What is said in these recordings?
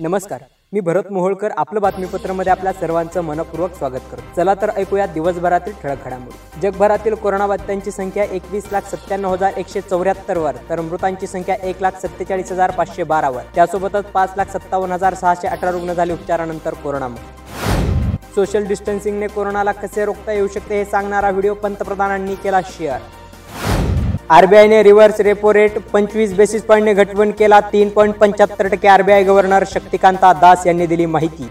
नमस्कार. मी भरत मोहोळकर आपलं बातमीपत्रामध्ये आपल्या सर्वांचं मनपूर्वक स्वागत करतो. चला तर ऐकूया दिवसभरातील ठळक घडामोडी. जगभरातील कोरोनाबाधितांची संख्या एकवीस लाख सत्त्याण्णव हजार एकशे चौऱ्याहत्तरवर तर मृतांची संख्या एक लाख सत्तेचाळीस हजार पाचशे बारावर त्यासोबतच पाच लाख सत्तावन्न हजार सहाशे अठरा रुग्ण झाले उपचारानंतर कोरोनामुक्त सोशल डिस्टन्सिंगने कोरोनाला कसे रोखता येऊ शकते हे सांगणारा व्हिडिओ पंतप्रधानांनी केला शेअर. आरबीआयने रिव्हर्स रेपो रेट पंचवीस बेसिस पॉईंटने घटवण केला. तीन पॉईंट पंच्याहत्तर टक्के आरबीआय गव्हर्नर शक्तिकांता दास यांनी दिली माहिती.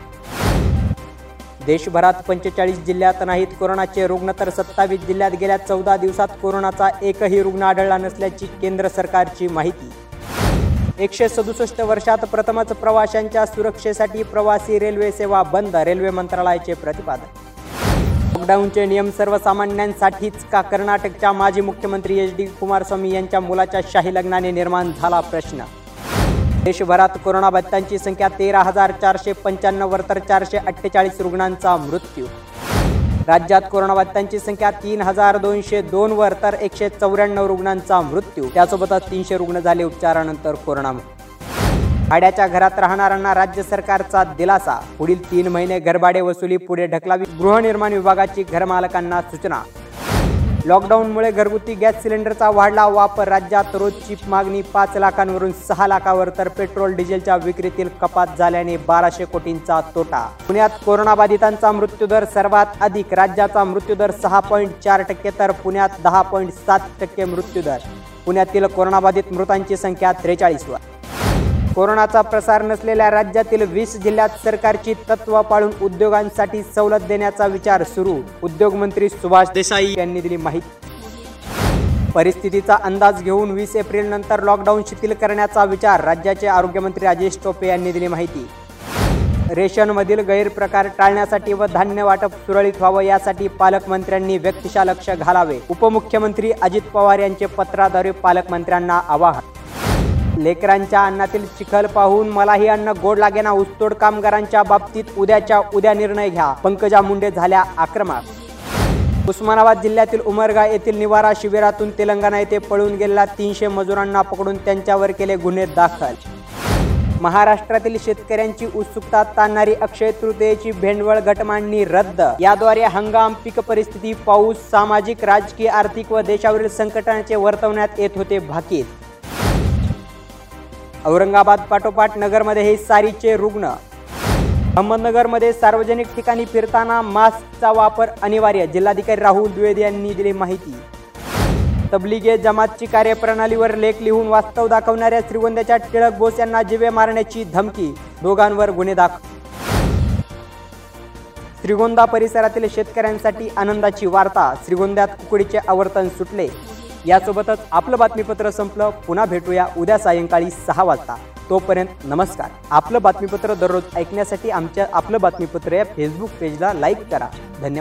देशभरात पंचेचाळीस जिल्ह्यात नाहीत कोरोनाचे रुग्ण तर सत्तावीस जिल्ह्यात गेल्या चौदा दिवसात कोरोनाचा एकही रुग्ण आढळला नसल्याची केंद्र सरकारची माहिती. एकशे सदुसष्ट वर्षात प्रथमच प्रवाशांच्या सुरक्षेसाठी प्रवासी रेल्वे सेवा बंद रेल्वे मंत्रालयाचे प्रतिपादन लॉकडाऊनचे नियम सर्वसामान्यांसाठीच का? कर्नाटकच्या माजी मुख्यमंत्री एच डी कुमारस्वामी यांच्या मुलाच्या शाही लग्नाने निर्माण झाला प्रश्न. देशभरात कोरोनाबाधितांची संख्या तेरा हजार चारशे पंच्याण्णववर तर चारशे अठ्ठेचाळीस रुग्णांचा मृत्यू. राज्यात कोरोनाबाधितांची संख्या तीन हजार दोनशे दोनवर तर एकशे चौऱ्याण्णव रुग्णांचा मृत्यू. त्यासोबतच तीनशे रुग्ण झाले उपचारानंतर कोरोनामुक्त. भाड्याच्या घरात राहणाऱ्यांना राज्य सरकारचा दिलासा. पुढील तीन महिने घरभाडे वसुली पुढे ढकलावी. गृहनिर्माण विभागाची घरमालकांना सूचना. लॉकडाऊनमुळे घरगुती गॅस सिलेंडरचा वाढला वापर. राज्यात रोजची मागणी पाच लाखांवरून सहा लाखावर तर पेट्रोल डिझेलच्या विक्रीतील कपात झाल्याने बाराशे कोटींचा तोटा. पुण्यात कोरोनाबाधितांचा मृत्यूदर सर्वात अधिक. राज्याचा मृत्यूदर सहा पॉईंट चार टक्के तर पुण्यात दहा पॉईंट सात टक्के मृत्यूदर पुण्यातील कोरोनाबाधित मृतांची संख्या त्रेचाळीसवर. कोरोनाचा प्रसार नसलेल्या राज्यातील वीस जिल्ह्यात सरकारची तत्व पाळून उद्योगांसाठी सवलत देण्याचा विचार सुरू. उद्योग मंत्री सुभाष देसाई यांनी दिली माहिती. परिस्थितीचा अंदाज घेऊन वीस एप्रिल नंतर लॉकडाऊन शिथिल करण्याचा विचार राज्याचे आरोग्यमंत्री राजेश टोपे यांनी दिली माहिती. रेशनमधील गैरप्रकार टाळण्यासाठी व धान्य वाटप सुरळीत व्हावं यासाठी पालकमंत्र्यांनी व्यक्तिशा लक्ष घालावे. उपमुख्यमंत्री अजित पवार यांचे पत्राद्वारे पालकमंत्र्यांना आवाहन. लेकरांच्या अन्नातील चिखल पाहून मलाही अन्न गोड लागेना. ऊसतोड कामगारांच्या बाबतीत उद्याच्या उद्या निर्णय घ्या. पंकजा मुंडे झाल्या आक्रमक. उस्मानाबाद जिल्ह्यातील उमरगा येथील निवारा शिबिरातून तेलंगणा येथे पळून गेलेल्या तीनशे मजुरांना पकडून त्यांच्यावर केले गुन्हे दाखल. महाराष्ट्रातील शेतकऱ्यांची उत्सुकता ताणणारी अक्षय तृतीयेची भेंडवळ गटमांडणी रद्द. याद्वारे हंगाम पीक परिस्थिती पाऊस सामाजिक राजकीय आर्थिक व देशावरील संकटांचे वर्तवण्यात येत होते भाकीत. औरंगाबाद पाठोपाठ नगरमध्ये हे सारीचे रुग्ण. अहमदनगरमध्ये सार्वजनिक ठिकाणी फिरताना मास्कचा वापर अनिवार्य जिल्हाधिकारी राहुल द्विवेदी यांनी दिली माहिती. तबलिगे जमातची कार्यप्रणालीवर लेख लिहून वास्तव दाखवणाऱ्या श्रीगोंद्याच्या टिळक बोस यांना जिवे मारण्याची धमकी दोघांवर गुन्हे दाखल श्रीगोंदा परिसरातील शेतकऱ्यांसाठी आनंदाची वार्ता श्रीगोंद्यात कुकडीचे आवर्तन सुटले. यासोबतच आपलं बातमीपत्र संपलं. पुन्हा भेटूया उद्या सायंकाळी सहा वाजता. तोपर्यंत नमस्कार. आपलं बातमीपत्र दररोज ऐकण्यासाठी आमच्या आपलं बातमीपत्र या फेसबुक पेजला लाईक करा. धन्यवाद.